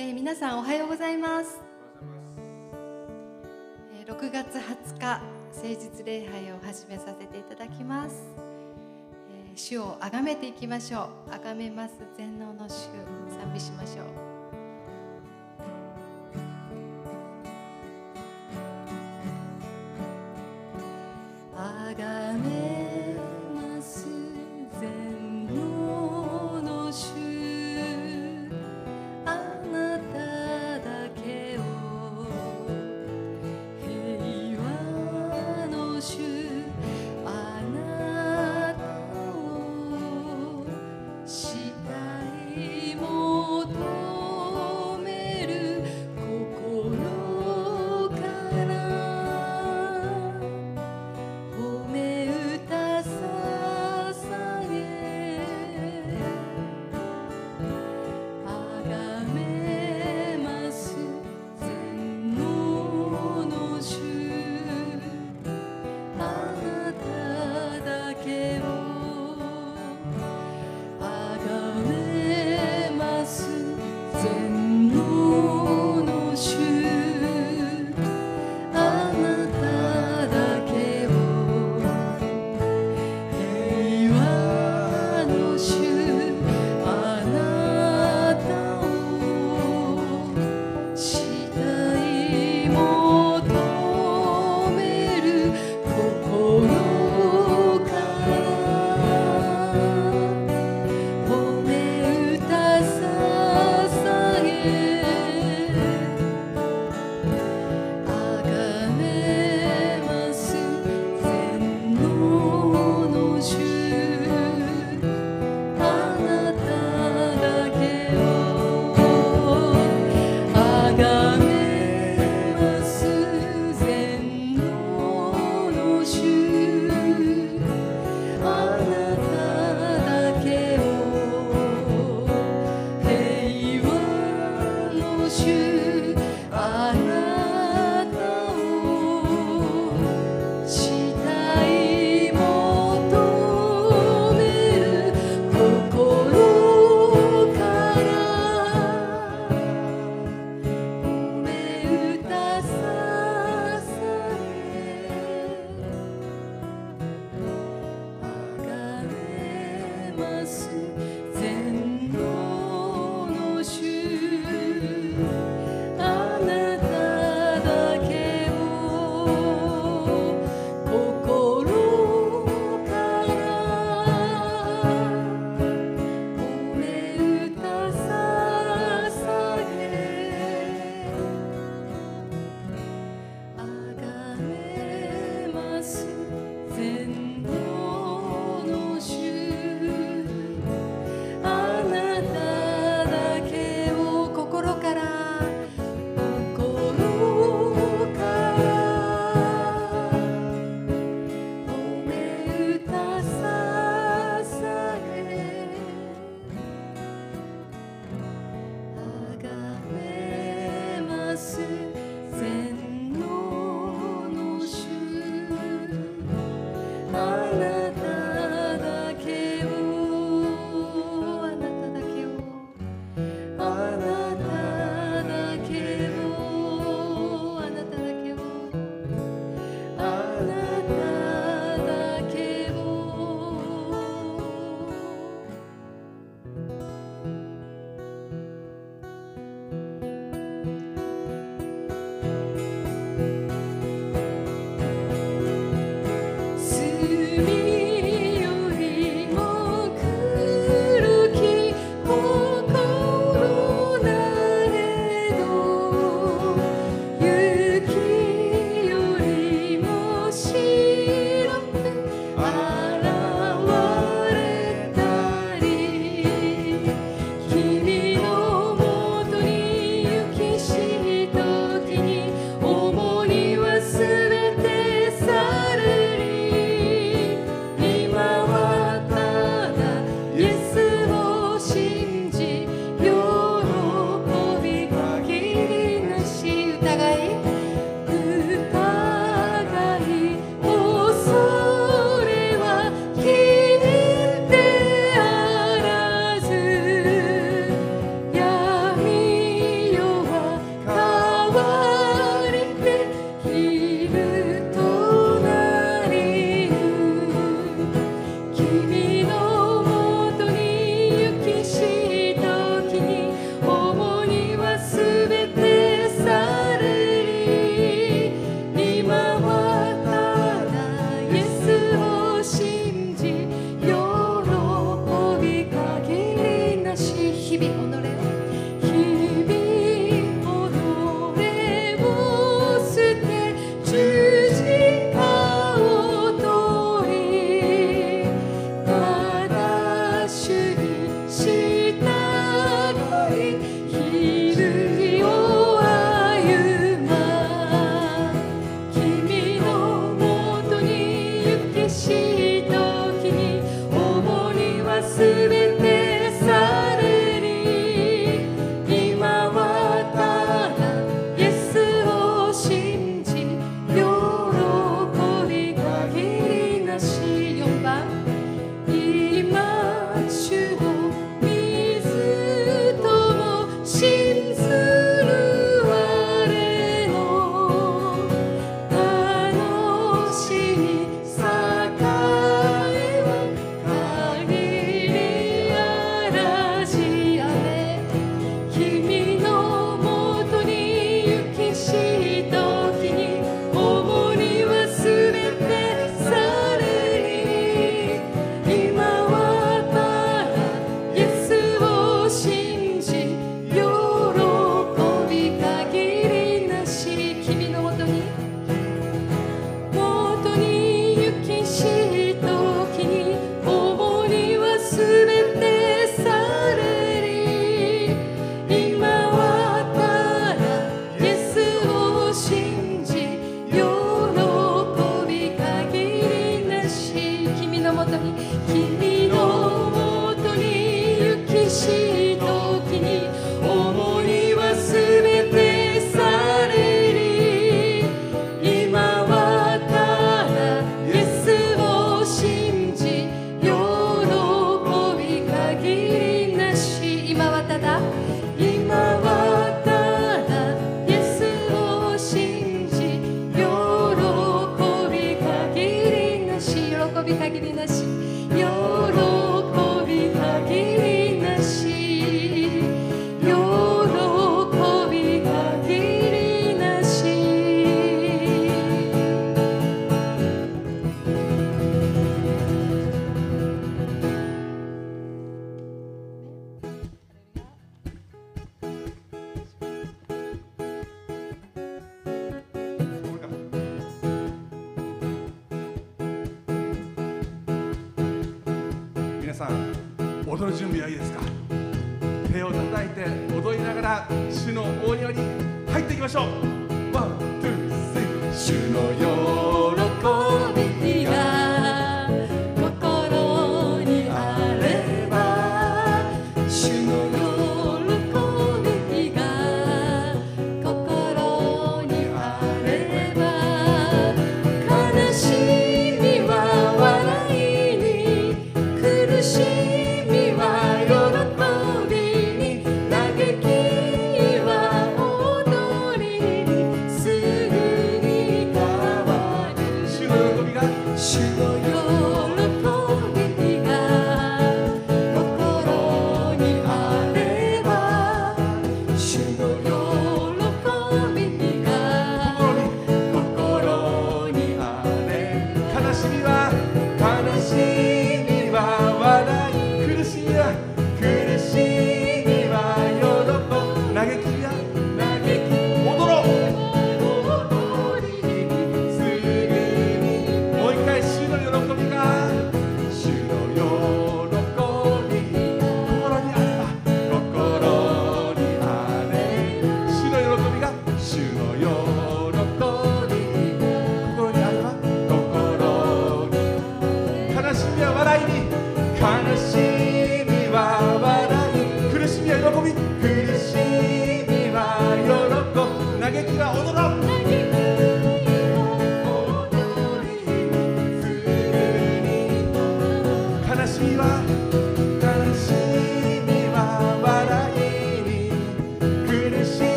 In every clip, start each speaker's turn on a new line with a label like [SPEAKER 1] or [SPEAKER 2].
[SPEAKER 1] えー皆さんおはようございます。えー6月20日誠実礼拝を始めさせていただきます。えー主を崇めていきましょう。崇めます全能の主賛美しましょう。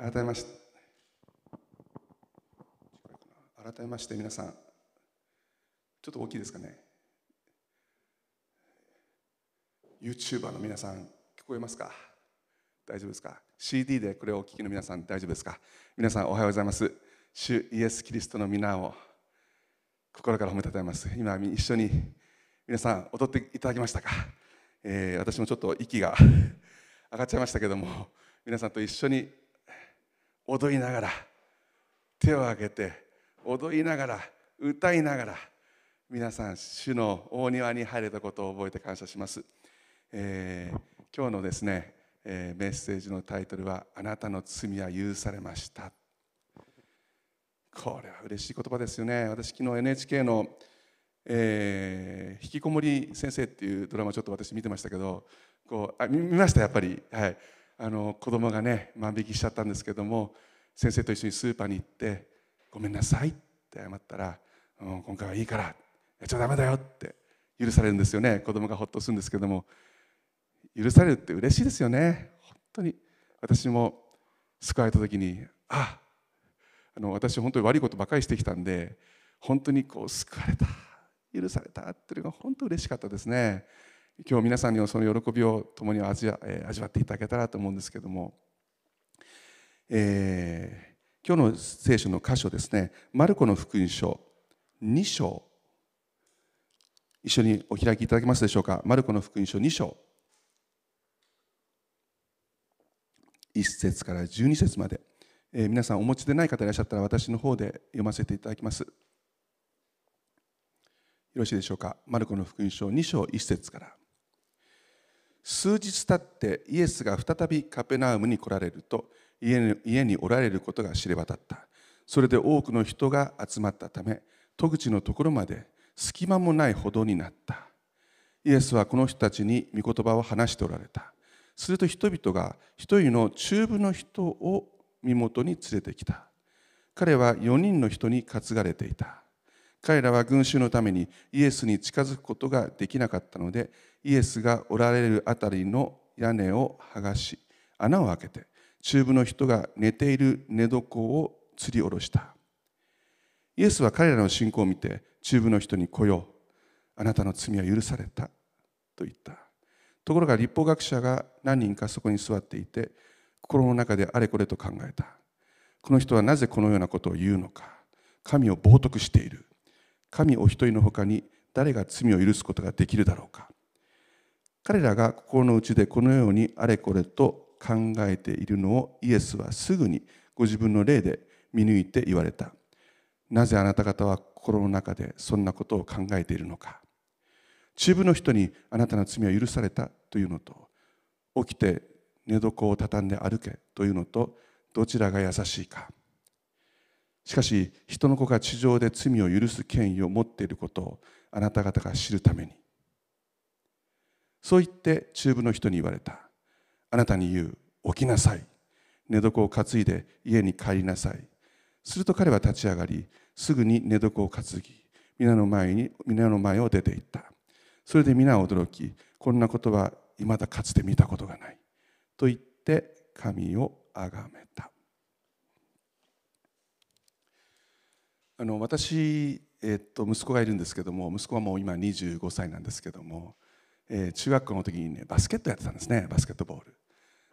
[SPEAKER 2] 改めまして。改めまして皆さん。ちょっと大きいですかね。YouTuber の皆さん聞こえますか？大丈夫ですか？CD でこれをお聞きの皆さん大丈夫ですか？皆さんおはようございます。主イエス・キリストの皆を心から褒めたたえます。今一緒に皆さん踊っていただきましたか、えー私もちょっと息が上がっちゃいましたけども皆さんと一緒に踊りながら手を挙げて踊りながら歌いながら皆さん主の大庭に入れたことを覚えて感謝します、えー今日のですね、えーメッセージのタイトルは「あなたの罪は許されました」これは嬉しい言葉ですよね。私昨日 NHK の、えー引きこもり先生」っていうドラマちょっと私見てましたけどこうあ見ましたやっぱり。はい。あの子供がね万引きしちゃったんですけども先生と一緒にスーパーに行って「ごめんなさい」って謝ったら「うん、今回はいいからやっちゃダメだよ」って許されるんですよね。子供がほっとするんですけども。許されるって嬉しいですよね。本当に。私も救われた時にああの私本当に悪いことばかりしてきたんで本当にこう救われた許されたっていうのが本当嬉しかったですね。今日皆さんにはその喜びを共に味わ,、えー味わっていただけたらと思うんですけども、えー今日の聖書の箇所ですね。マルコの福音書2章。一緒にお開きいただけますでしょうか？マルコの福音書2章。1節から12節まで、えー皆さんお持ちでない方いらっしゃったら私の方で読ませていただきます。よろしいでしょうか？マルコの福音書2章1節から。数日経ってイエスが再びカペナウムに来られると家におられることが知れ渡った。それで多くの人が集まったため戸口のところまで隙間もないほどになった。イエスはこの人たちに御言葉を話しておられた。すると人々が一人の中部の人を身元に連れてきた。彼は4人の人に担がれていた。彼らは群衆のためにイエスに近づくことができなかったのでイエスがおられるあたりの屋根を剥がし穴を開けて中部の人が寝ている寝床を吊り下ろした。イエスは彼らの信仰を見て中部の人に来よう。あなたの罪は許された。と言った。ところが立法学者が何人かそこに座っていて心の中であれこれと考えた。この人はなぜこのようなことを言うのか。神を冒涜している。神お一人のほかに誰が罪を許すことができるだろうか。彼らが心の内でこのようにあれこれと考えているのをイエスはすぐにご自分の霊で見抜いて言われた。なぜあなた方は心の中でそんなことを考えているのか。中部の人にあなたの罪は許されたというのと起きて寝床を畳んで歩けというのとどちらが優しいか。しかし人の子が地上で罪を許す権威を持っていることをあなた方が知るためにそう言って中部の人に言われた。あなたに言う起きなさい。寝床を担いで家に帰りなさい。すると彼は立ち上がりすぐに寝床を担ぎ皆の前に皆の前を出て行った。それで皆は驚きこんなことは未だかつて見たことがない。と言って神をあがめた。あの私、えっと息子がいるんですけども息子はもう今25歳なんですけども、えー中学校の時にねバスケットやってたんですねバスケットボール。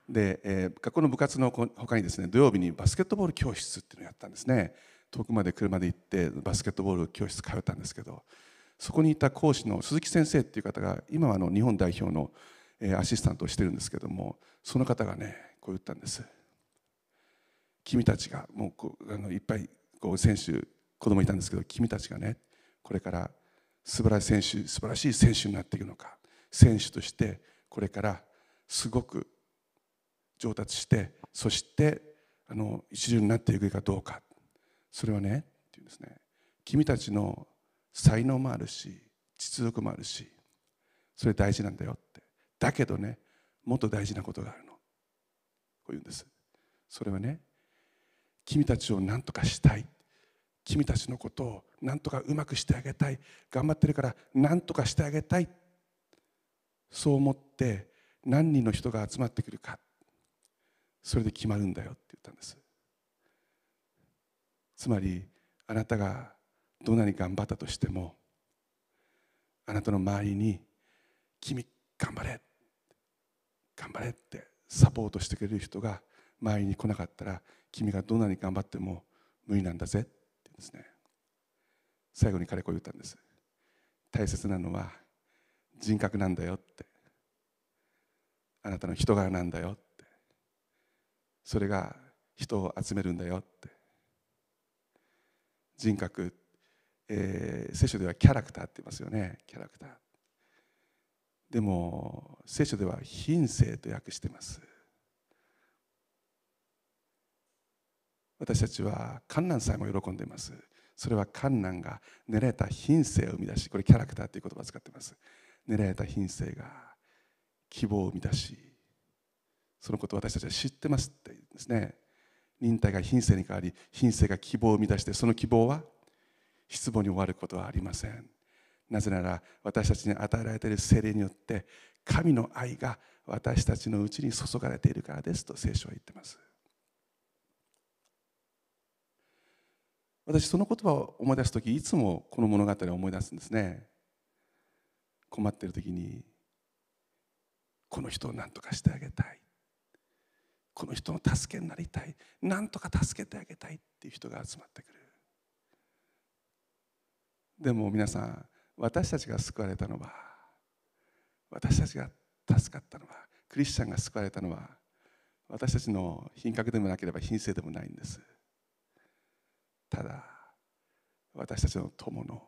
[SPEAKER 2] で、えー学校の部活のほかにですね土曜日にバスケットボール教室っていうのをやったんですね。遠くまで車で行ってバスケットボール教室通ったんですけどそこにいた講師の鈴木先生っていう方が今はあの日本代表のアシスタントをしてるんですけどもその方がねこう言ったんです。君たちがもうこうあのいっぱいこう選手子供いたんですけど君たちがねこれから素晴らしい選手素晴らしい選手になっていくのか選手としてこれからすごく上達してそしてあの一流になっていくかどうか。それはねっていうんですね。君たちの才能もあるし実力もあるしそれ大事なんだよって。だけどねもっと大事なことがあるの。こう言うんです。それはね君たちを何とかしたい。君たちのことを何とかうまくしてあげたい。頑張ってるから何とかしてあげたい。そう思って何人の人が集まってくるかそれで決まるんだよって言ったんです。つまりあなたがどんなに頑張ったとしてもあなたの周りに「君頑張れ」頑張れってサポートしてくれる人が周りに来なかったら君がどんなに頑張っても無理なんだぜって言うんですね。最後に彼こう言ったんです。大切なのは人格なんだよって。あなたの人柄なんだよって。それが人を集めるんだよって。人格、えー、聖書ではキャラクターって言いますよね。キャラクター。でも聖書では品性と訳してます。私たちは観難さえも喜んでいます。それは観難が練られた品性を生み出しこれキャラクターという言葉を使ってます。練られた品性が希望を生み出しそのことを私たちは知ってますって言うんですね。忍耐が品性に変わり品性が希望を生み出してその希望は失望に終わることはありません。なぜなら私たちに与えられている精霊によって神の愛が私たちのうちに注がれているからですと聖書は言ってます。私その言葉を思い出す時いつもこの物語を思い出すんですね。困っている時にこの人を何とかしてあげたい。この人の助けになりたい。何とか助けてあげたいっていう人が集まってくる。でも皆さん私たちが救われたのは私たちが助かったのはクリスチャンが救われたのは私たちの品格でもなければ品性でもないんです。ただ私たちの友の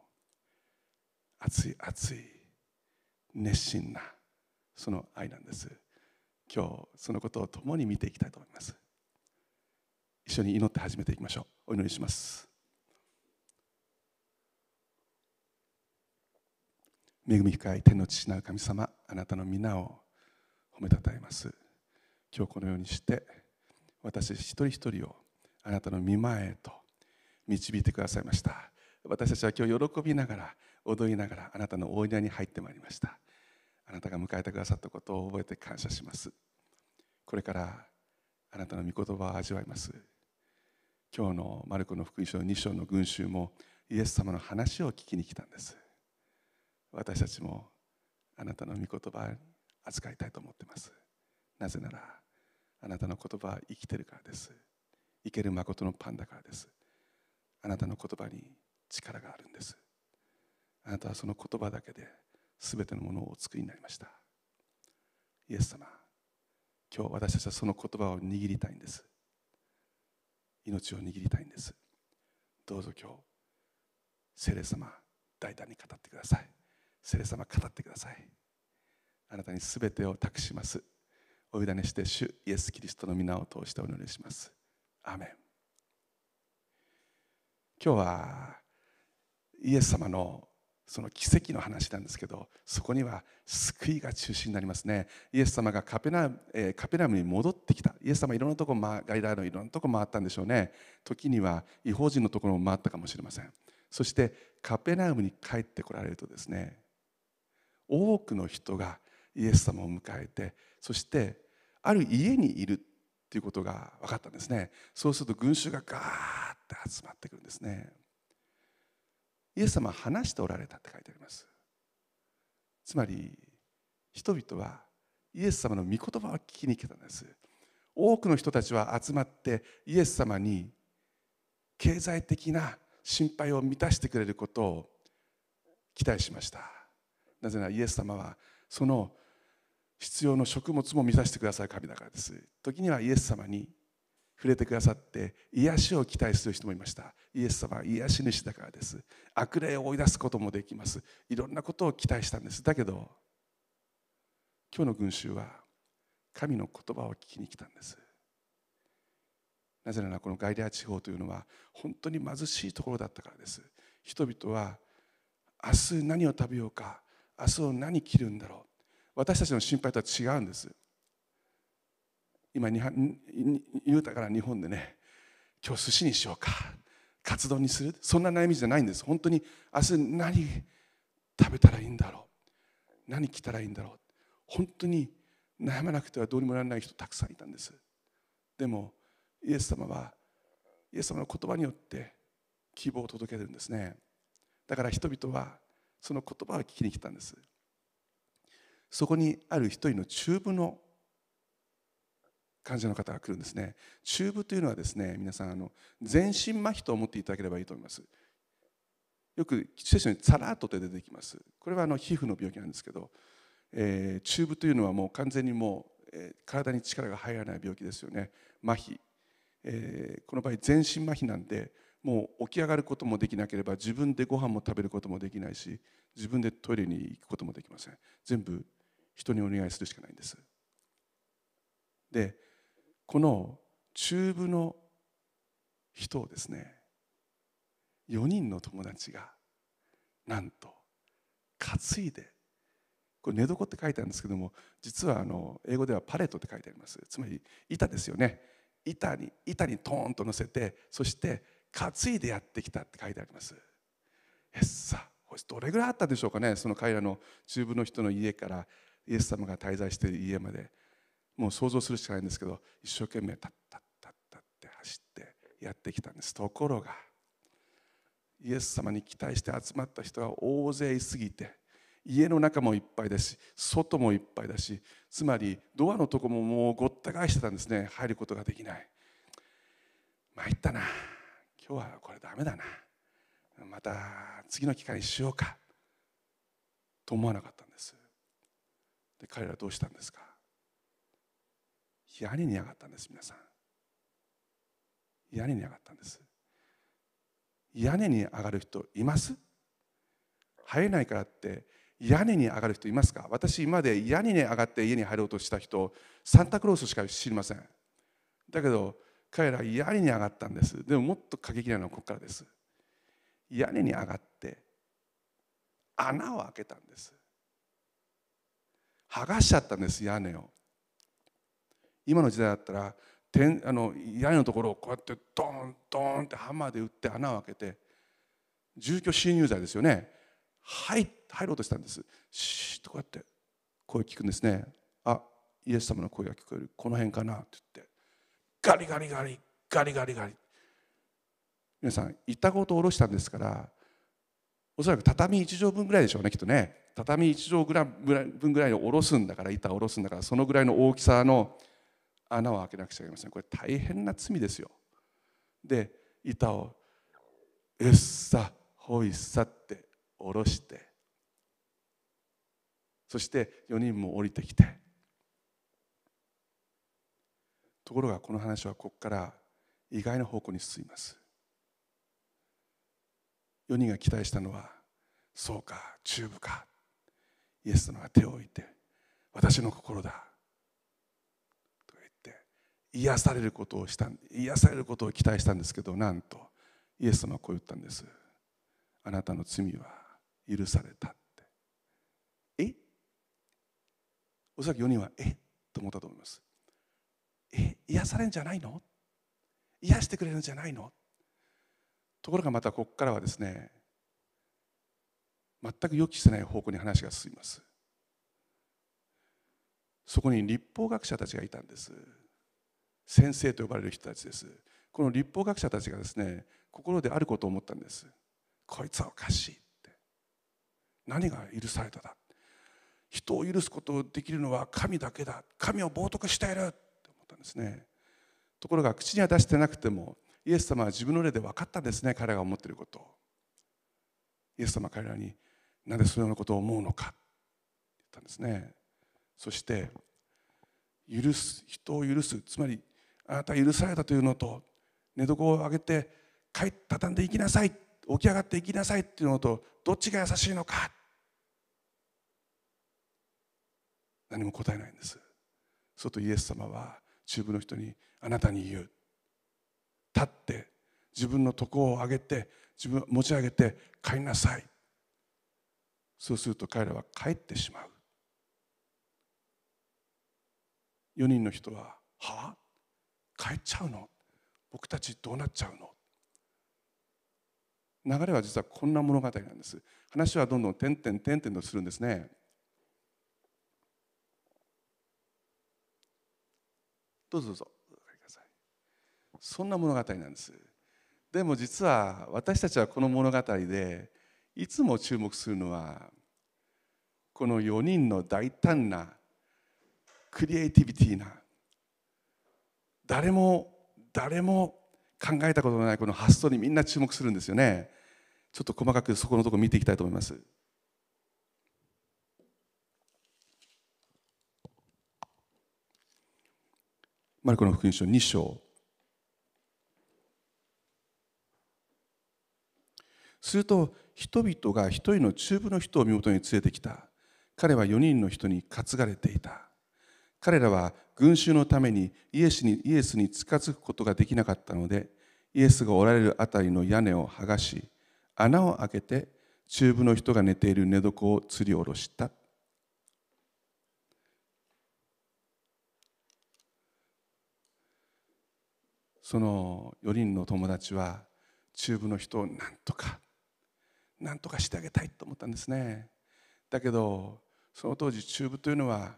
[SPEAKER 2] 熱い熱い熱心なその愛なんです。今日そのことを共に見ていきたいと思います。一緒に祈って始めていきましょう。お祈りします。恵み深い天の父なる神様あなたの皆を褒めたたえます。今日このようにして私一人一人をあなたの見前へと導いてくださいました。私たちは今日喜びながら踊りながらあなたの大いなに入ってまいりました。あなたが迎えてくださったことを覚えて感謝します。これからあなたの御言葉を味わいます。今日のマルコの福音書2章の群衆もイエス様の話を聞きに来たんです。私たちもあなたの御言葉に扱いたいと思ってます。なぜならあなたの言葉は生きてるからです。生ける誠のパンだからです。あなたの言葉に力があるんです。あなたはその言葉だけで全てのものをお作りになりました。イエス様今日私たちはその言葉を握りたいんです。命を握りたいんです。どうぞ今日聖霊様大胆に語ってください。聖霊様語ってください。あなたに全てを託します。お委ねして主イエス・キリストの皆を通してお祈りします。アーメン。今日はイエス様のその奇跡の話なんですけどそこには救いが中心になりますね。イエス様がカペナ,、えー、カペナムに戻ってきた。イエス様いろんなところガイダーのいろんなとこ回ったんでしょうね。時には違法人のところも回ったかもしれません。そしてカペナウムに帰ってこられるとですね多くの人がイエス様を迎えてそしてある家にいるっていうことが分かったんですね。そうすると群衆がガーッて集まってくるんですね。イエス様は話しておられたって書いてあります。つまり人々はイエス様の御言葉を聞きに来たんです。多くの人たちは集まってイエス様に経済的な心配を満たしてくれることを期待しました。なぜならイエス様はその必要の食物も満たしてくださる神だからです。時にはイエス様に触れてくださって癒しを期待する人もいました。イエス様は癒し主だからです。悪霊を追い出すこともできます。いろんなことを期待したんです。だけど今日の群衆は神の言葉を聞きに来たんです。なぜならこのガイリア地方というのは本当に貧しいところだったからです。人々は明日何を食べようか明日を何着るんだろう。私たちの心配とは違うんです。今言うたから日本でね今日寿司にしようか。カツ丼にする？そんな悩みじゃないんです。本当に明日何食べたらいいんだろう？何着たらいいんだろう？本当に悩まなくてはどうにもならない人たくさんいたんです。でもイエス様はイエス様の言葉によって希望を届けるんですね。だから人々はその言葉を聞きに来たんです。そこにある一人の中部の患者の方が来るんですね。中部というのはですね皆さんあの全身麻痺と思っていただければいいと思います。よく聖書にサラートって出てきます。これはあの皮膚の病気なんですけど、えー、中部というのはもう完全にもう、えー、体に力が入らない病気ですよね。麻痺、えー、この場合全身麻痺なんでもう起き上がることもできなければ自分でご飯も食べることもできないし自分でトイレに行くこともできません。全部人にお願いするしかないんです。でこの中部の人をですね4人の友達がなんと担いでこれ寝床って書いてあるんですけども実はあの英語ではパレットって書いてあります。つまり板ですよね。板に板にトーンと乗せてそして担いでやってきたって書いてあります。えっさこれどれぐらいあったでしょうかね。その彼らの中部の人の家からイエス様が滞在している家まで。もう想像するしかないんですけど一生懸命タッタッタッタッって走ってやってきたんです。ところがイエス様に期待して集まった人が大勢いすぎて家の中もいっぱいだし外もいっぱいだしつまりドアのとこももうごった返してたんですね。入ることができない。参ったな。今日はこれダメだな。また次の機会にしようか。と思わなかったんです。で彼らどうしたんですか？屋根に上がったんです皆さん。屋根に上がったんです。屋根に上がる人います？入れないからって屋根に上がる人いますか？私今まで屋根に上がって家に入ろうとした人サンタクロースしか知りません。だけど彼らは屋根に上がったんです。でももっと過激なのはここからです。屋根に上がって穴を開けたんです。剥がしちゃったんです屋根を。今の時代だったら天あの屋根のところをこうやってドンドンってハンマーで打って穴を開けて住居侵入罪ですよね。入入ろうとしたんです。シーッとこうやって声聞くんですね。あイエス様の声が聞こえる。この辺かなって言って。ガリガリガリガリガリガリ。皆さん板ごと下ろしたんですからおそらく畳1畳分ぐらいでしょうねきっとね。畳1畳分ぐらいを下ろすんだから板を下ろすんだからそのぐらいの大きさの穴を開けなくちゃいけません。これ大変な罪ですよ。で板を「えっさほいっさ」って下ろしてそして4人も降りてきてところがこの話はここから意外な方向に進みます。4人が期待したのはそうか中部か。イエス様が手を置いて私の心だ。癒されることをした癒されることを期待したんですけどなんとイエス様はこう言ったんです。あなたの罪は許されたって。え？おそらく4人はえ？と思ったと思います。え？癒されるんじゃないの？癒してくれるんじゃないの？ところがまたここからはですね全く予期してない方向に話が進みます。そこに立法学者たちがいたんです。先生と呼ばれる人たちです。この立法学者たちがですね心であることを思ったんです。こいつはおかしいって。何が許されただ。人を許すことをできるのは神だけだ。神を冒涜しているって思ったんですね。ところが口には出してなくてもイエス様は自分の霊で分かったんですね。彼らが思っていることイエス様は彼らになぜそのようなことを思うのか。言ったんですね。そして許す人を許す。つまりあなた許されたというのと寝床を上げて帰って畳んでいきなさい起き上がっていきなさいっていうのとどっちが優しいのか。何も答えないんです。そうとイエス様は中部の人にあなたに言う。立って自分の床を上げて自分持ち上げて帰りなさい。そうすると彼らは帰ってしまう。4人の人は「は？あ帰っちゃうの。僕たちどうなっちゃうの?」流れは実はこんな物語なんです。話はどんどん点々点々とするんですね。どうぞどうぞ。ください。そんな物語なんです。でも実は私たちはこの物語でいつも注目するのはこの4人の大胆なクリエイティビティな誰も誰も考えたことのないこの発想にみんな注目するんですよね。ちょっと細かくそこのところ見ていきたいと思います。マルコの福音書2章。すると人々が一人の中部の人を身元に連れてきた。彼は4人の人に担がれていた。彼らは群衆のためにイエスにイエスに近づくことができなかったのでイエスがおられるあたりの屋根を剥がし穴を開けて中部の人が寝ている寝床を吊り下ろした。その4人の友達は中部の人を何とか何とかしてあげたいと思ったんですね。だけどその当時中部というのは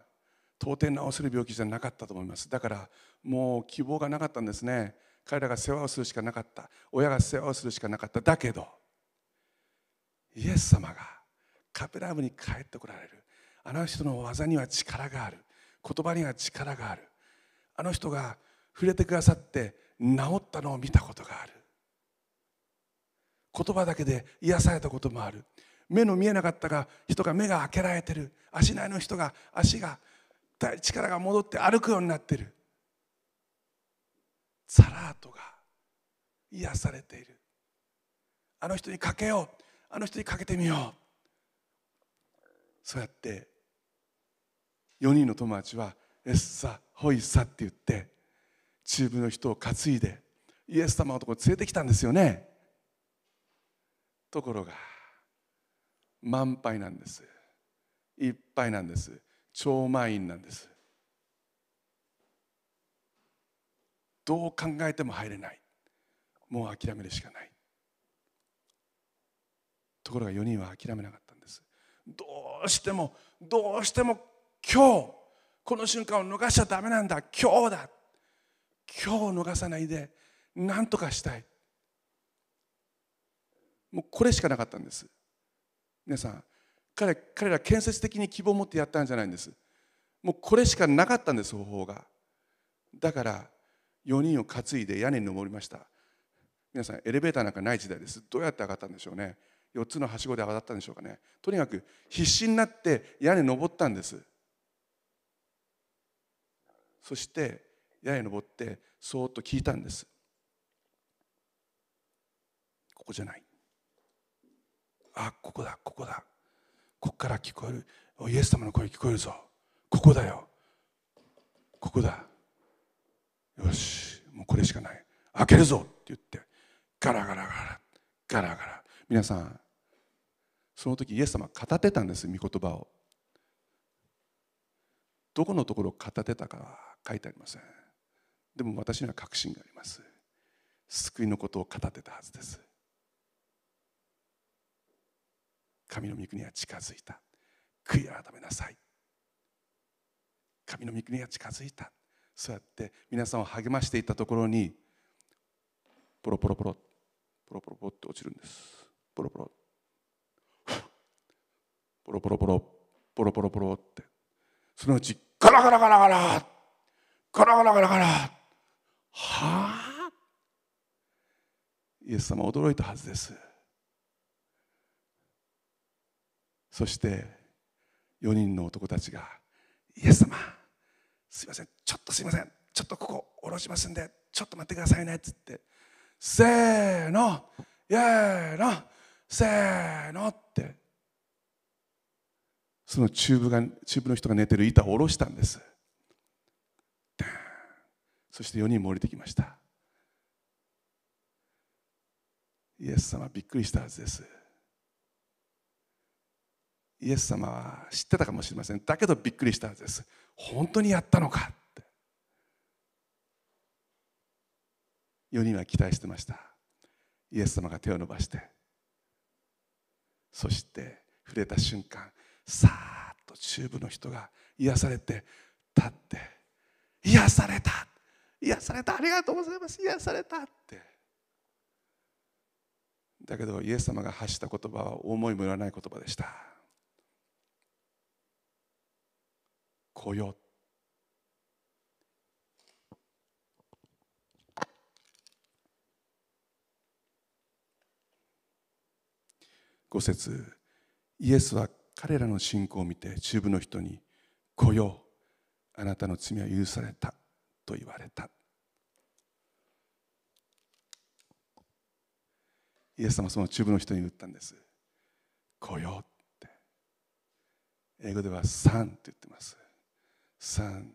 [SPEAKER 2] 到底治せる病気じゃなかったと思います。だからもう希望がなかったんですね。彼らが世話をするしかなかった。親が世話をするしかなかった。だけどイエス様がカペラムに帰ってこられる。あの人の技には力がある。言葉には力がある。あの人が触れてくださって治ったのを見たことがある。言葉だけで癒されたこともある。目の見えなかったが人が目が開けられてる。足内の人が足が力が戻って歩くようになってる。サラートが癒されている。あの人にかけよう。あの人にかけてみよう。そうやって4人の友達はエッサホイッサって言って中部の人を担いでイエス様のところ連れてきたんですよね。ところが満杯なんです。いっぱいなんです。超満員なんです。どう考えても入れない。もう諦めるしかない。ところが4人は諦めなかったんです。どうしてもどうしても今日この瞬間を逃しちゃダメなんだ。今日だ。今日を逃さないで何とかしたい。もうこれしかなかったんです。皆さん彼彼ら建設的に希望を持ってやったんじゃないんです。もうこれしかなかったんです方法が。だから4人を担いで屋根に登りました。皆さんエレベーターなんかない時代です。どうやって上がったんでしょうね。4つのはしごで上がったんでしょうかね。とにかく必死になって屋根登ったんです。そして屋根登ってそーっと聞いたんです。ここじゃない。あここだここだ。ここから聞こえる。イエス様の声聞こえるぞ。ここだよ。ここだ。よし。もうこれしかない。開けるぞって言って。ガラガラガラ。ガラガラ。皆さんその時イエス様語ってたんです御言葉を。どこのところを語ってたかは書いてありません。でも私には確信があります。救いのことを語ってたはずです。神の御国は近づいた。悔い改めなさい。神の御国が近づいた。そうやって皆さんを励ましていたところにポロポロポロポロポロポロって落ちるんです。ポロポロ。ポロポロポロポロポロポロって。そのうちガラガラガラガラガラガラガラガラはあイエス様驚いたはずです。そして4人の男たちが「イエス様すいませんちょっとすいませんちょっとここ下ろしますんでちょっと待ってくださいね」っつって「せーのイエーのせーの」って。そのチューブがチューブの人が寝てる板を下ろしたんです。そして4人も降りてきました。イエス様びっくりしたはずです。イエス様は知ってたかもしれません。だけどびっくりしたはずです。本当にやったのかって。4人は期待してました。イエス様が手を伸ばして。そして触れた瞬間さーっとチューブの人が癒されて立って癒された。癒された。ありがとうございます。癒されたって。だけどイエス様が発した言葉は思いもよらない言葉でした。来よ五節。イエスは彼らの信仰を見て中部の人に「来よあなたの罪は許された」と言われた。イエス様その中部の人に言ったんです「来よ」って。英語では「サン」って言ってます「サン」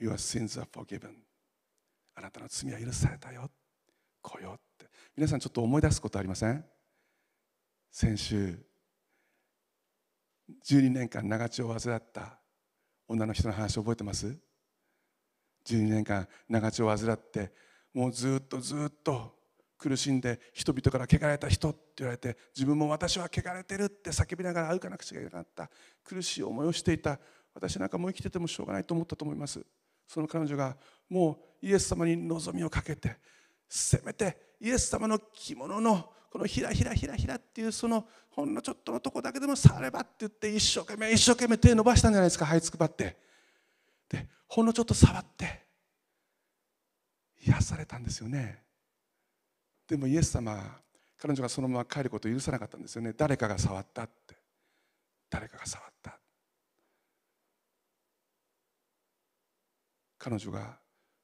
[SPEAKER 2] Your sins are forgiven. あなたの罪は許されたよ。来よって。皆さんちょっと思い出すことありません？先週12年間長血を患った女の人の話覚えてます？12年間長血を患ってもうずっとずっと苦しんで人々から汚れた人って言われて自分も私は汚れてるって叫びながら歩かなくちゃいけなかった。苦しい思いをしていた。私なんかもう生きててもしょうがないと思ったと思います。その彼女がもうイエス様に望みをかけてせめてイエス様の着物のこのひらひらひらひらっていうそのほんのちょっとのとこだけでも触ればって言って一生懸命一生懸命手伸ばしたんじゃないですか。這いつくばって。でほんのちょっと触って癒されたんですよね。でもイエス様彼女がそのまま帰ることを許さなかったんですよね。誰かが触ったって。誰かが触った。彼女が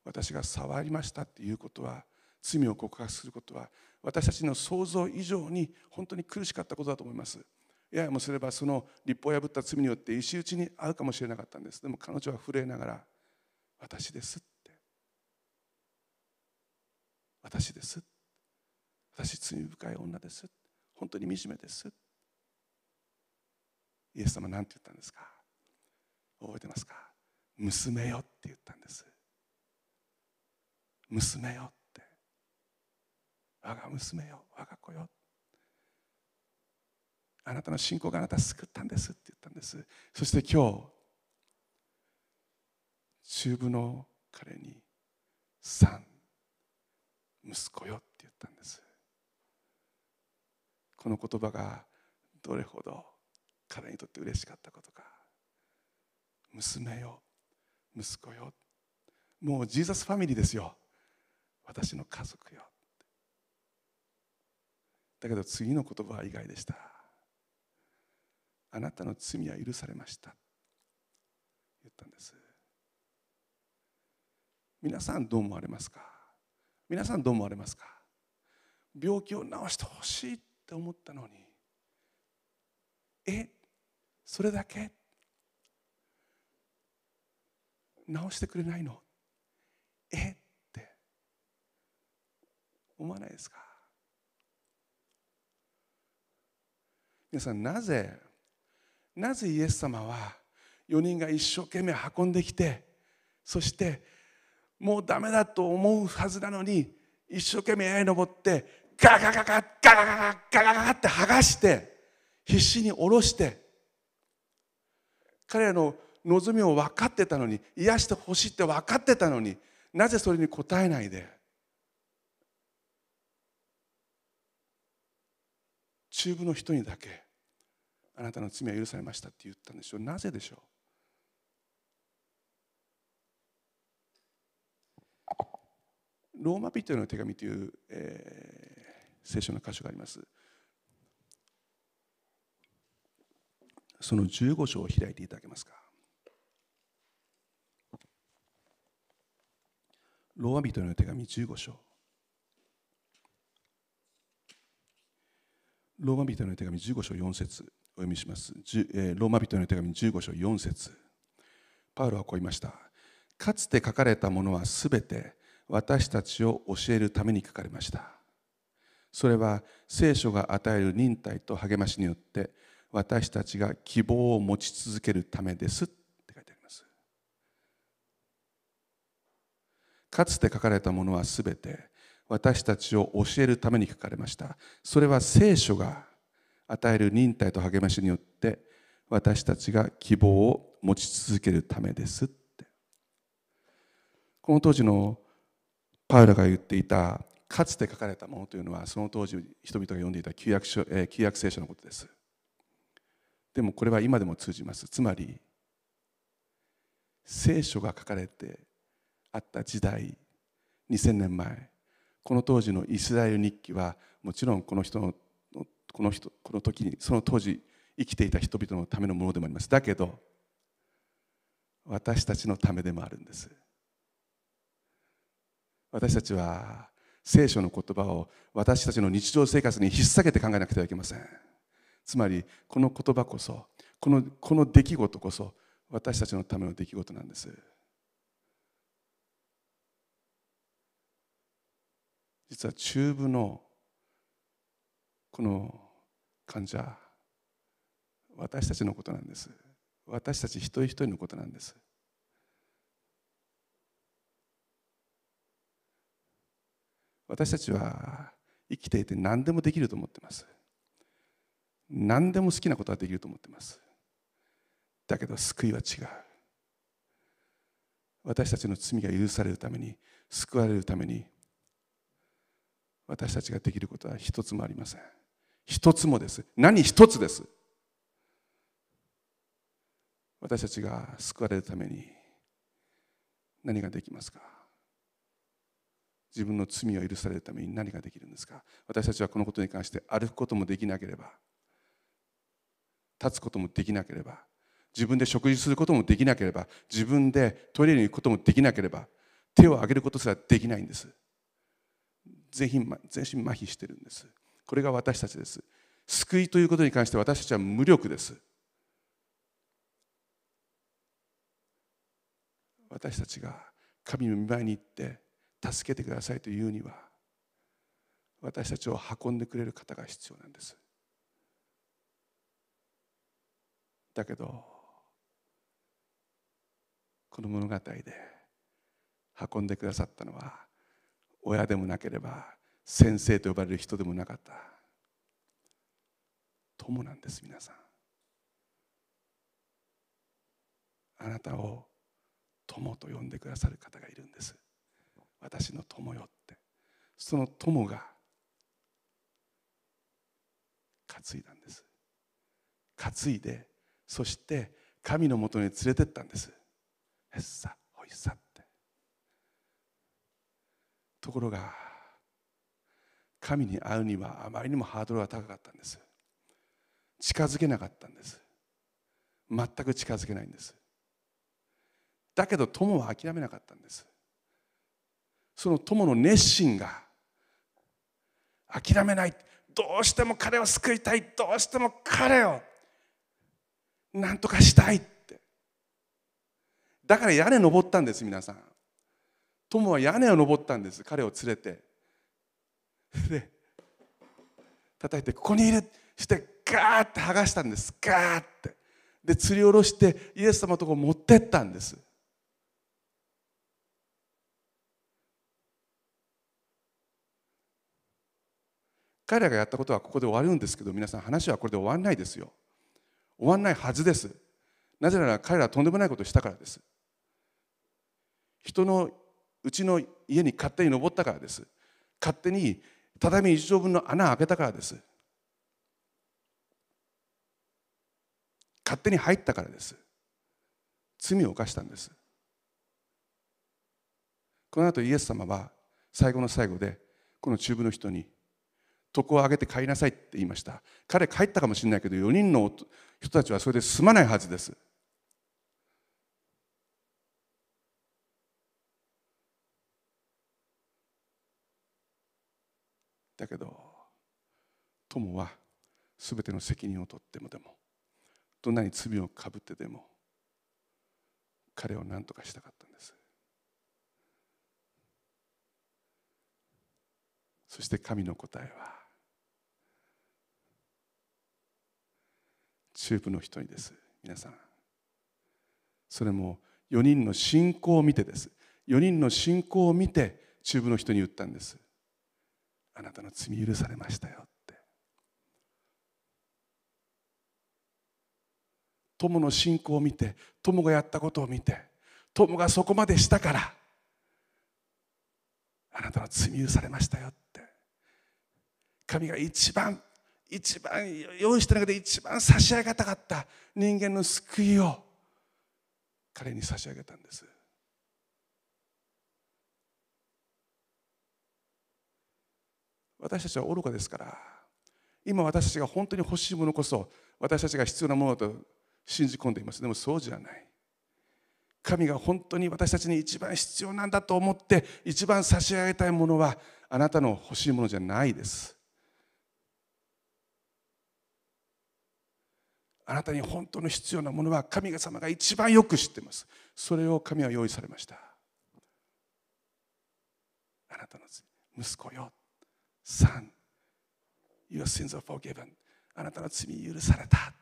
[SPEAKER 2] 私が触りましたっていうことは罪を告白することは私たちの想像以上に本当に苦しかったことだと思います。いやもすればその立法を破った罪によって石打ちに遭うかもしれなかったんです。でも彼女は震えながら私ですって。私ですって。私罪深い女です。本当に惨めです。イエス様何て言ったんですか？覚えてますか？娘よって言ったんです。娘よって。我が娘よ。我が子よ。あなたの信仰があなたを救ったんですって言ったんです。そして今日中部の彼に「さん息子よ」って言ったんです。この言葉がどれほど彼にとって嬉しかったことか。娘よ息子よ。もうジーザスファミリーですよ。私の家族よ。だけど次の言葉は意外でした。あなたの罪は許されました。言ったんです。皆さんどう思われますか？皆さんどう思われますか？病気を治してほしい。って思ったのに。えそれだけ？治してくれないの？え？って。思わないですか？皆さんなぜ？なぜイエス様は4人が一生懸命運んできてそしてもうダメだと思うはずなのに一生懸命へ登ってガガガガガガガガガガガって剥がして必死に下ろして彼らの望みを分かってたのに癒してほしいって分かってたのになぜそれに応えないで中部の人にだけあなたの罪は許されましたって言ったんでしょうなぜでしょうローマ人への手紙という、えー聖書の箇所があります。その15章を開いていただけますか。ローマ人の手紙15章。ローマ人の手紙15章4節。お読みします、えーローマ人の手紙15章4節。パウロはこう言いました。かつて書かれたものはすべて私たちを教えるために書かれました。それは聖書が与える忍耐と励ましによって私たちが希望を持ち続けるためですって書いてあります。かつて書かれたものはすべて私たちを教えるために書かれました。それは聖書が与える忍耐と励ましによって私たちが希望を持ち続けるためですって。この当時のパウロが言っていたかつて書かれたものというのはその当時人々が読んでいた旧約書、えー旧約聖書のことです。でもこれは今でも通じます。つまり聖書が書かれてあった時代2000年前この当時のイスラエル日記はもちろんこの人のこの人この時にその当時生きていた人々のためのものでもあります。だけど私たちのためでもあるんです。私たちは聖書の言葉を私たちの日常生活に引っ提げて考えなくてはいけません。つまりこの言葉こそこのこの出来事こそ私たちのための出来事なんです。実は中部のこの患者私たちのことなんです。私たち一人一人のことなんです。私たちは生きていて何でもできると思ってます。何でも好きなことはできると思ってます。だけど救いは違う。私たちの罪が許されるために救われるために私たちができることは一つもありません。一つもです。何一つです。私たちが救われるために何ができますか？自分の罪を許されるために何ができるんですか？私たちはこのことに関して歩くこともできなければ立つこともできなければ自分で食事することもできなければ自分でトイレに行くこともできなければ手を挙げることすらできないんです。全身全身麻痺してるんです。これが私たちです。救いということに関して私たちは無力です。私たちが神の御前に行って助けてくださいというには私たちを運んでくれる方が必要なんです。だけどこの物語で運んでくださったのは親でもなければ先生と呼ばれる人でもなかった友なんです皆さん。あなたを友と呼んでくださる方がいるんです。私の友よって。その友が担いだんです。担いでそして神のもとに連れてったんです。へっさほいさって。ところが神に会うにはあまりにもハードルが高かったんです。近づけなかったんです。全く近づけないんです。だけど友は諦めなかったんです。その友の熱心が諦めない。どうしても彼を救いたい。どうしても彼を何とかしたいって。だから屋根登ったんです皆さん。友は屋根を登ったんです。彼を連れて。で叩いてここにいるしてガーって剥がしたんです。ガーって。で釣り下ろしてイエス様のところ持ってったんです。彼らがやったことはここで終わるんですけど皆さん話はこれで終わらないですよ。終わらないはずです。なぜなら彼らはとんでもないことをしたからです。人のうちの家に勝手に登ったからです。勝手に畳一畳分の穴を開けたからです。勝手に入ったからです。罪を犯したんです。この後イエス様は最後の最後でこの中部の人に床を上げて帰りなさいって言いました。彼帰ったかもしれないけど4人の人たちはそれで済まないはずです。だけど友は全ての責任を取ってもでもどんなに罪をかぶってでも彼を何とかしたかったんです。そして神の答えは中部の人です。皆さん。それも4人の信仰を見てです。4人の信仰を見て中部の人に言ったんです。あなたの罪許されましたよって。友の信仰を見て友がやったことを見て友がそこまでしたからあなたの罪許されましたよって。神が一番一番用意した中で一番差し上げたかった人間の救いを彼に差し上げたんです。私たちは愚かですから今私たちが本当に欲しいものこそ私たちが必要なものと信じ込んでいます。でもそうじゃない。神が本当に私たちに一番必要なんだと思って一番差し上げたいものはあなたの欲しいものじゃないです。あなたに本当の必要なものは神様が一番よく知っています。それを神は用意されました。あなたの罪息子よ。Son Your sins are forgiven. あなたの罪許された。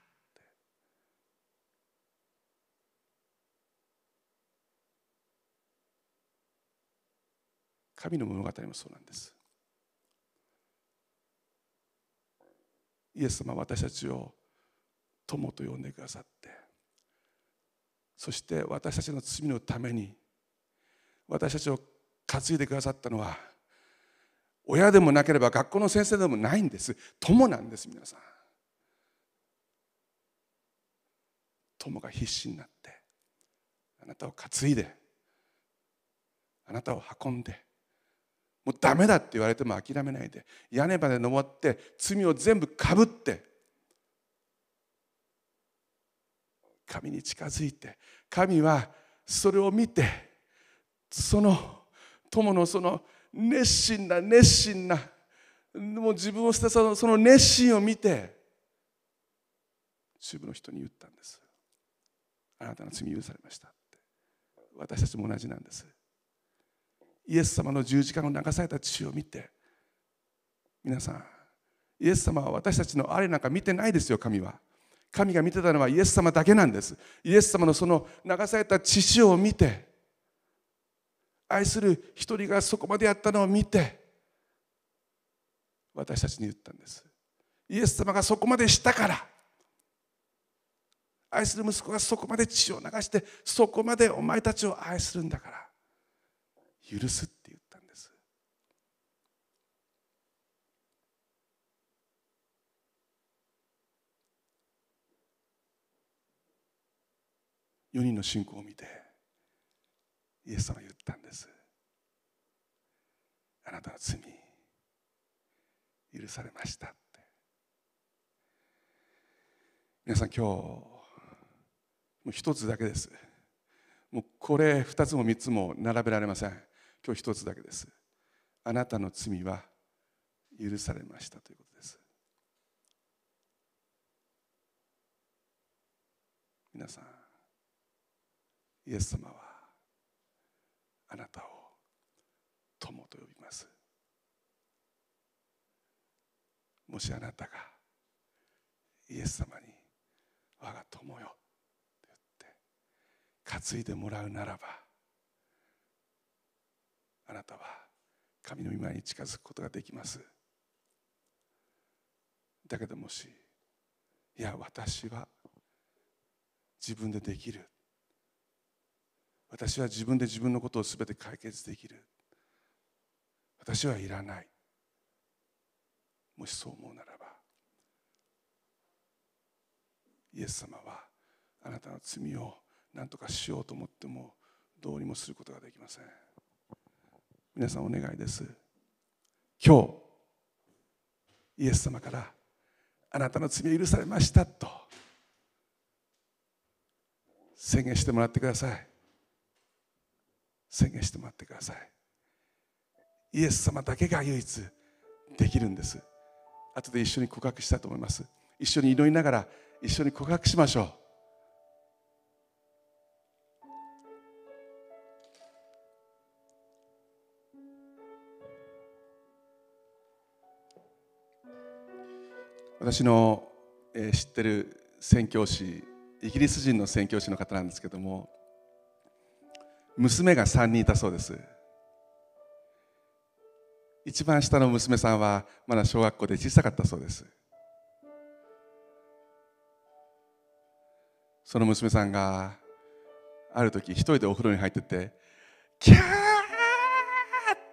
[SPEAKER 2] 神の物語もそうなんです。イエス様は私たちを友と呼んでくださって。そして私たちの罪のために私たちを担いでくださったのは親でもなければ学校の先生でもないんです。友なんです皆さん。友が必死になってあなたを担いであなたを運んでもうダメだって言われても諦めないで屋根まで登って罪を全部かぶって神に近づいて神はそれを見てその友のその熱心な熱心なもう自分を捨てたその熱心を見て主部の人に言ったんです。あなたの罪許されましたって。私たちも同じなんです。イエス様の十字架の流された血を見て皆さんイエス様は私たちのあれなんか見てないですよ神は。神が見てたのはイエス様だけなんです。イエス様のその流された血潮を見て愛する一人がそこまでやったのを見て私たちに言ったんです。イエス様がそこまでしたから愛する息子がそこまで血を流してそこまでお前たちを愛するんだから許すって言ったんです4人の信仰を見てイエス様は言ったんです。あなたの罪許されましたって。皆さん今日もう一つだけです。もうこれ二つも三つも並べられません。今日一つだけです。あなたの罪は許されましたということです。皆さんイエス様はあなたを友と呼びます。もしあなたがイエス様に我が友よって言って担いでもらうならばあなたは神の御前に近づくことができます。だけどもしいや私は自分でできる私は自分で自分のことを全て解決できる。私はいらない。もしそう思うならばイエス様はあなたの罪を何とかしようと思ってもどうにもすることができません。皆さんお願いです。今日イエス様からあなたの罪を許されましたと宣言してもらってください。宣言してもらってください。イエス様だけが唯一できるんです。後で一緒に告白したいと思います。一緒に祈りながら一緒に告白しましょう。私の、知ってる宣教師イギリス人の宣教師の方なんですけども娘が3人いたそうです。一番下の娘さんはまだ小学校で小さかったそうです。その娘さんがある時一人でお風呂に入っててキャーっ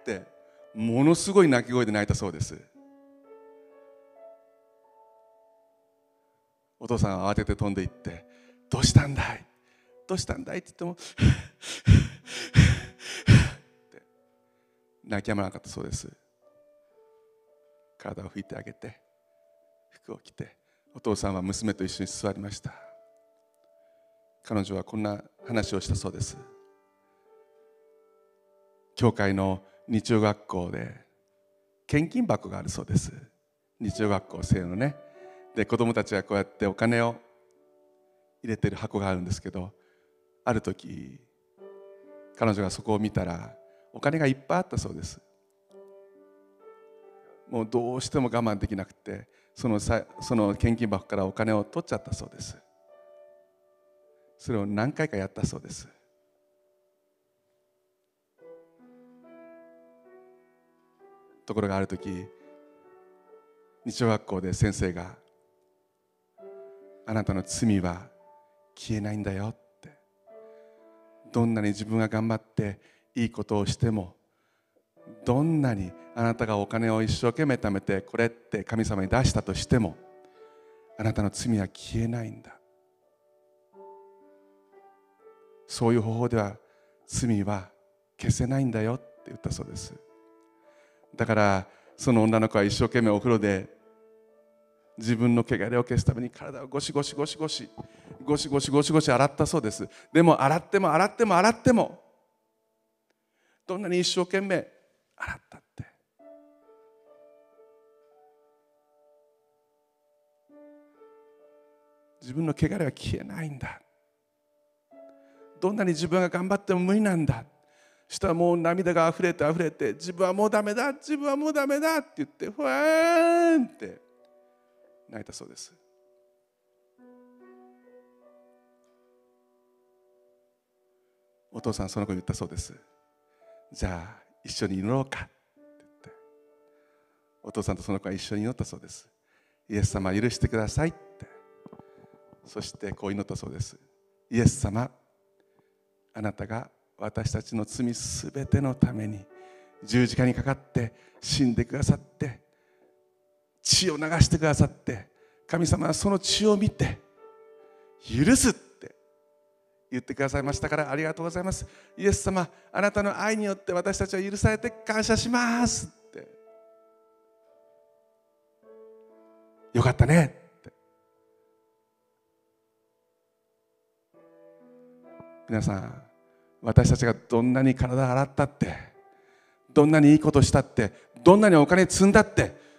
[SPEAKER 2] てものすごい泣き声で泣いたそうです。お父さんは慌てて飛んでいって「どうしたんだい？どうしたんだい?」って言ってもって 泣き止まなかったそうです。体を拭いてあげて服を着てお父さんは娘と一緒に座りました。彼女はこんな話をしたそうです。教会の日曜学校で献金箱があるそうです。日曜学校生のね。で子供たちはこうやってお金を入れてる箱があるんですけどある時彼女がそこを見たらお金がいっぱいあったそうです。もうどうしても我慢できなくてそのさその献金箱からお金を取っちゃったそうです。それを何回かやったそうです。ところがある時日曜学校で先生が「あなたの罪は消えないんだよ」どんなに自分が頑張っていいことをしてもどんなにあなたがお金を一生懸命貯めてこれって神様に出したとしてもあなたの罪は消えないんだ。そういう方法では罪は消せないんだよって言ったそうです。だからその女の子は一生懸命お風呂で自分の汚れを消すために体をゴシゴシゴシゴシゴシゴシゴシゴシ洗ったそうです。でも洗っても洗っても洗ってもどんなに一生懸命洗ったって。自分の汚れは消えないんだ。どんなに自分が頑張っても無理なんだ。したらもう涙が溢れて溢れて自分はもうダメだ自分はもうダメだって言ってふわーんって。泣いたそうです。お父さんその子に言ったそうです。じゃあ一緒に祈ろうか。って言って。お父さんとその子は一緒に祈ったそうです。イエス様許してくださいって。そしてこう祈ったそうです。イエス様あなたが私たちの罪すべてのために十字架にかかって死んでくださって血を流してくださって神様はその血を見て許すって言ってくださいましたからありがとうございます。イエス様あなたの愛によって私たちは許されて感謝しますって。よかったねって。皆さん私たちがどんなに体洗ったってどんなにいいことしたってどんなにお金積んだって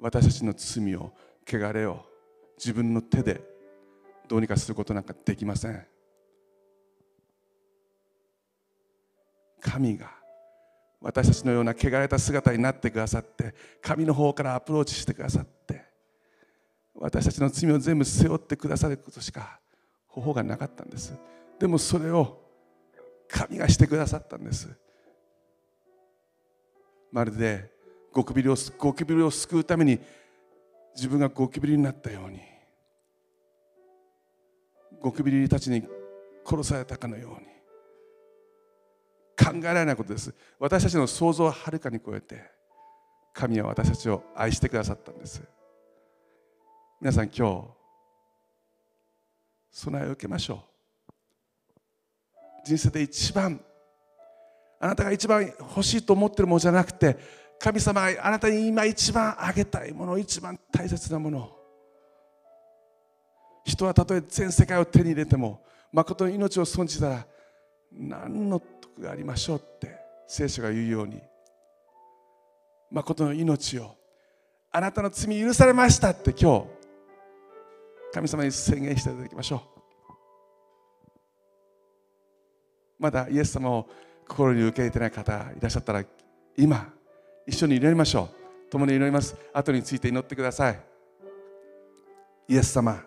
[SPEAKER 2] 私たちの罪を汚れを自分の手でどうにかすることなんかできません。神が私たちのような汚れた姿になってくださって神の方からアプローチしてくださって私たちの罪を全部背負ってくださることしか方法がなかったんです。でもそれを神がしてくださったんです。まるでゴキブリをゴキブリを救うために自分がゴキブリになったようにゴキブリたちに殺されたかのように考えられないことです。私たちの想像をはるかに超えて神は私たちを愛してくださったんです。皆さん今日備えを受けましょう。人生で一番あなたが一番欲しいと思ってるものじゃなくて神様あなたに今一番あげたいもの一番大切なもの。人はたとえ全世界を手に入れても誠に命を損じたら何の得がありましょうって聖書が言うように誠の命をあなたの罪許されましたって今日神様に宣言していただきましょう。まだイエス様を心に受け入れてない方いらっしゃったら今一緒に祈りましょう。共に祈ります。後について祈ってください。イエス様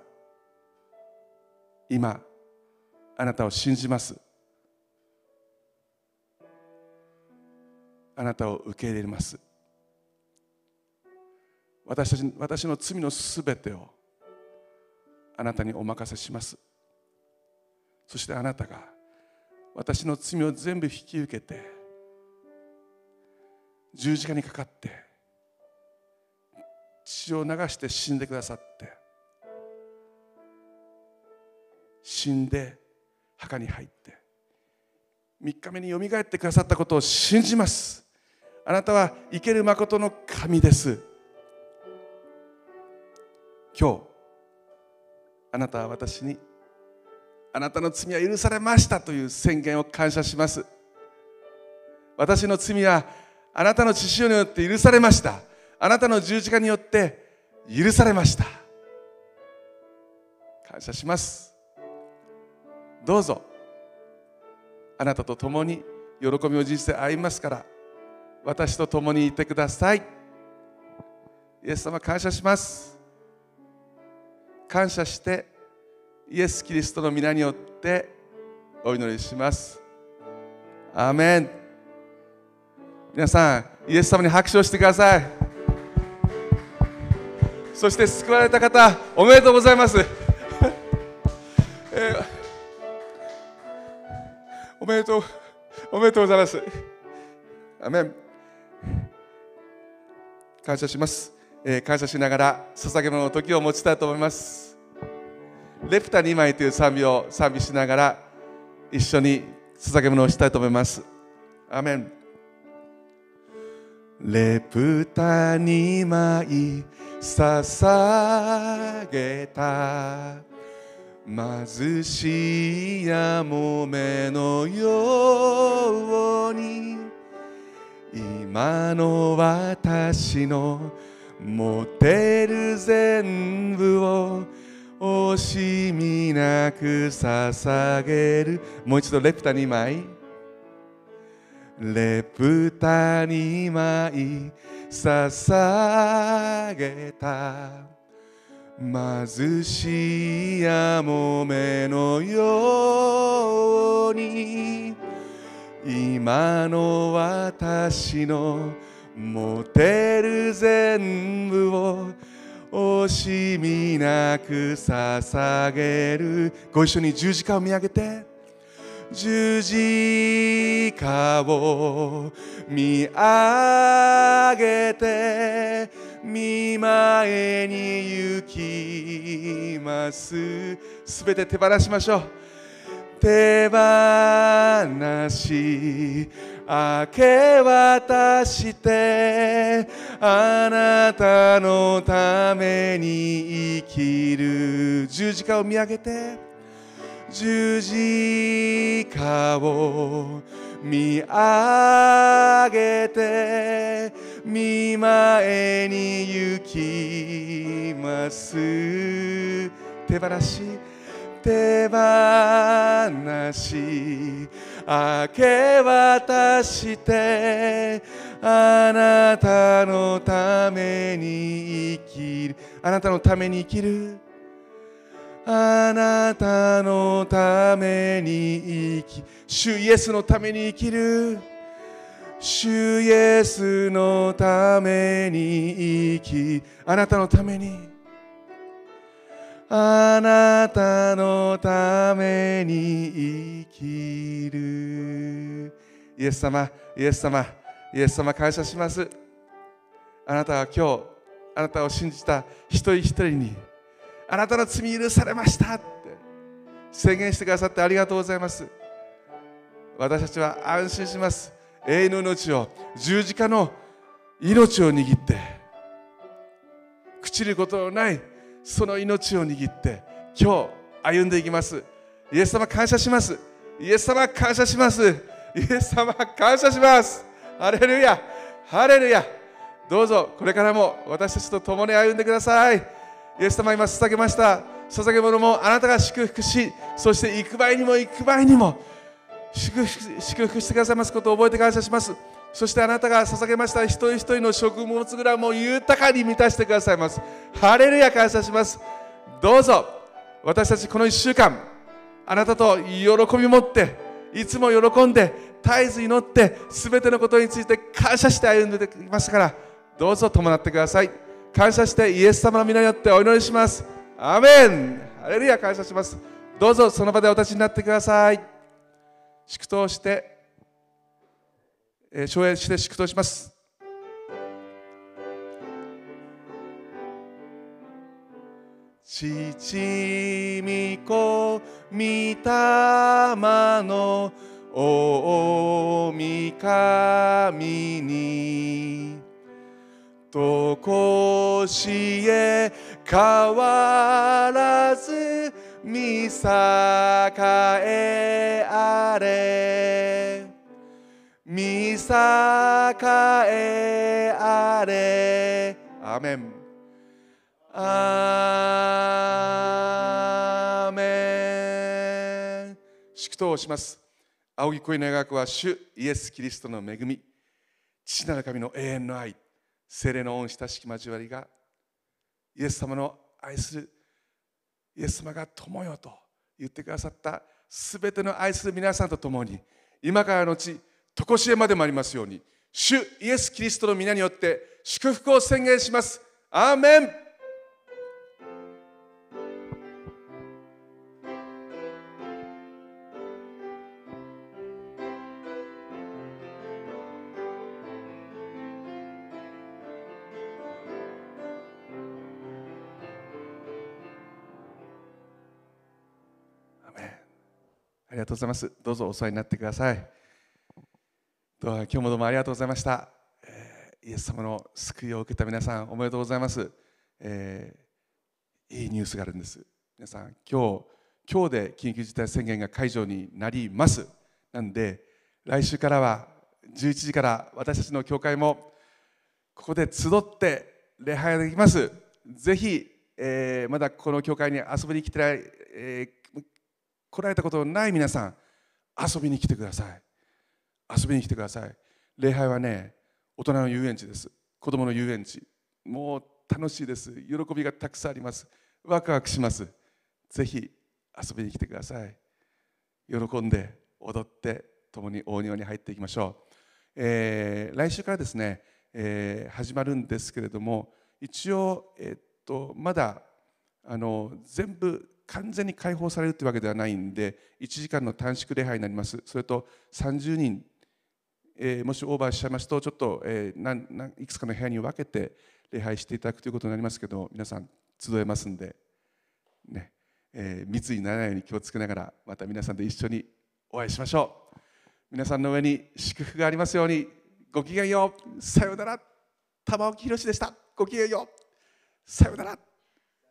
[SPEAKER 2] 今あなたを信じます。あなたを受け入れます。私たち私の罪のすべてをあなたにお任せします。そしてあなたが私の罪を全部引き受けて十字架にかかって血を流して死んでくださって死んで墓に入って3日目によみがえってくださったことを信じます。あなたは生ける誠の神です。今日あなたは私にあなたの罪は許されましたという宣言を感謝します。私の罪はあなたの血潮によって許されました。あなたの十字架によって許されました。感謝します。どうぞ。あなたと共に喜びを人生歩みますから私と共にいてください。イエス様感謝します。感謝してイエス・キリストの皆によってお祈りします。アーメン。皆さんイエス様に拍手をしてください。そして救われた方おめでとうございます、えーおめでとうおめでとうございます。アーメン。感謝します、えー感謝しながら捧げ物の時を持ちたいと思います。レプタ2枚という賛美を賛美しながら一緒に捧げ物をしたいと思います。アメン。レプタ2枚捧げた。貧しいやもめのように。今の私の持てる全部を。惜しみなく捧げる。もう一度レプタ2枚レプタ2枚捧げた。貧しいやもめのように。今の私の持てる全部を惜しみなく捧げる。ご一緒に十字架を見上げて。十字架を見上げて見前に行きます。すべて手放しましょう。手放し明け渡してあなたのために生きる。十字架を見上げて。十字架を見上げて見前に行きます。手放し手放し明け渡してあなたのために生きる。あなたのために生きる。あなたのために生き主イエスのために生きる。主イエスのために生きあなたのために。あなたのために生きる。イエス様イエス様イエス様感謝します。あなたは今日あなたを信じた一人一人にあなたの罪許されましたって。宣言してくださってありがとうございます。私たちは安心します。永遠の命を十字架の命を握って。朽ちることのないその命を握って今日歩んでいきます。イエス様感謝します。イエス様感謝します。イエス様感謝します。ハレルヤ。ハレルヤ。どうぞこれからも私たちと共に歩んでください。イエス様今捧げました。捧げ物もあなたが祝福しそして行く前にも行く前にも祝福祝福してくださいますことを覚えて感謝します。そしてあなたが捧げました一人一人の食物グラムを豊かに満たしてくださいます。ハレルヤ感謝します。どうぞ私たちこの1週間あなたと喜び持っていつも喜んで絶えず祈って全てのことについて感謝して歩んできましたからどうぞ伴ってください。感謝してイエス様の皆によってお祈りします。アメン。ハレルヤ感謝します。どうぞその場でお立ちになってください。祝祷して、えー、唱演して祝祷します。父御子御霊の大神に。とこしえ変わらず見栄えあれ。見栄えあれ。アーメンアーメン祝祷をします。仰ぎ声の描くは主イエス・キリストの恵み。父なる神の永遠の愛。聖霊の恩親しき交わりがイエス様の愛するイエス様が友よと言ってくださったすべての愛する皆さんと共に今からのち常しえまでもありますように主イエス・キリストの皆によって祝福を宣言します。アーメン。とうございます。どうぞお世話になってください。どう今日もどうもありがとうございました。えーイエス様の救いを受けた皆さん、おめでとうございます。えーいいニュースがあるんです。皆さん、今日、今日で緊急事態宣言が解除になります。なんで、来週からは11時から私たちの教会もここで集って礼拝ができます。ぜひ、えーまだこの教会に遊びに来てない、えー来られたことのない皆さん、遊びに来てください。遊びに来てください。礼拝はね、大人の遊園地です。子供の遊園地。もう楽しいです。喜びがたくさんあります。ワクワクします。ぜひ遊びに来てください。喜んで踊って共に大庭に入っていきましょう。えー来週からですね、えー始まるんですけれども、一応、えーっとまだあの全部完全に解放されるというわけではないんで1時間の短縮礼拝になります。それと30人、えーもしオーバーしちゃいますとちょっと、えーなんなんいくつかの部屋に分けて礼拝していただくということになりますけど皆さん集えますんで、ねえー密にならないように気をつけながらまた皆さんで一緒にお会いしましょう。皆さんの上に祝福がありますようにごきげんよう。さようなら。玉置宏でした。ごきげんよう。さようなら。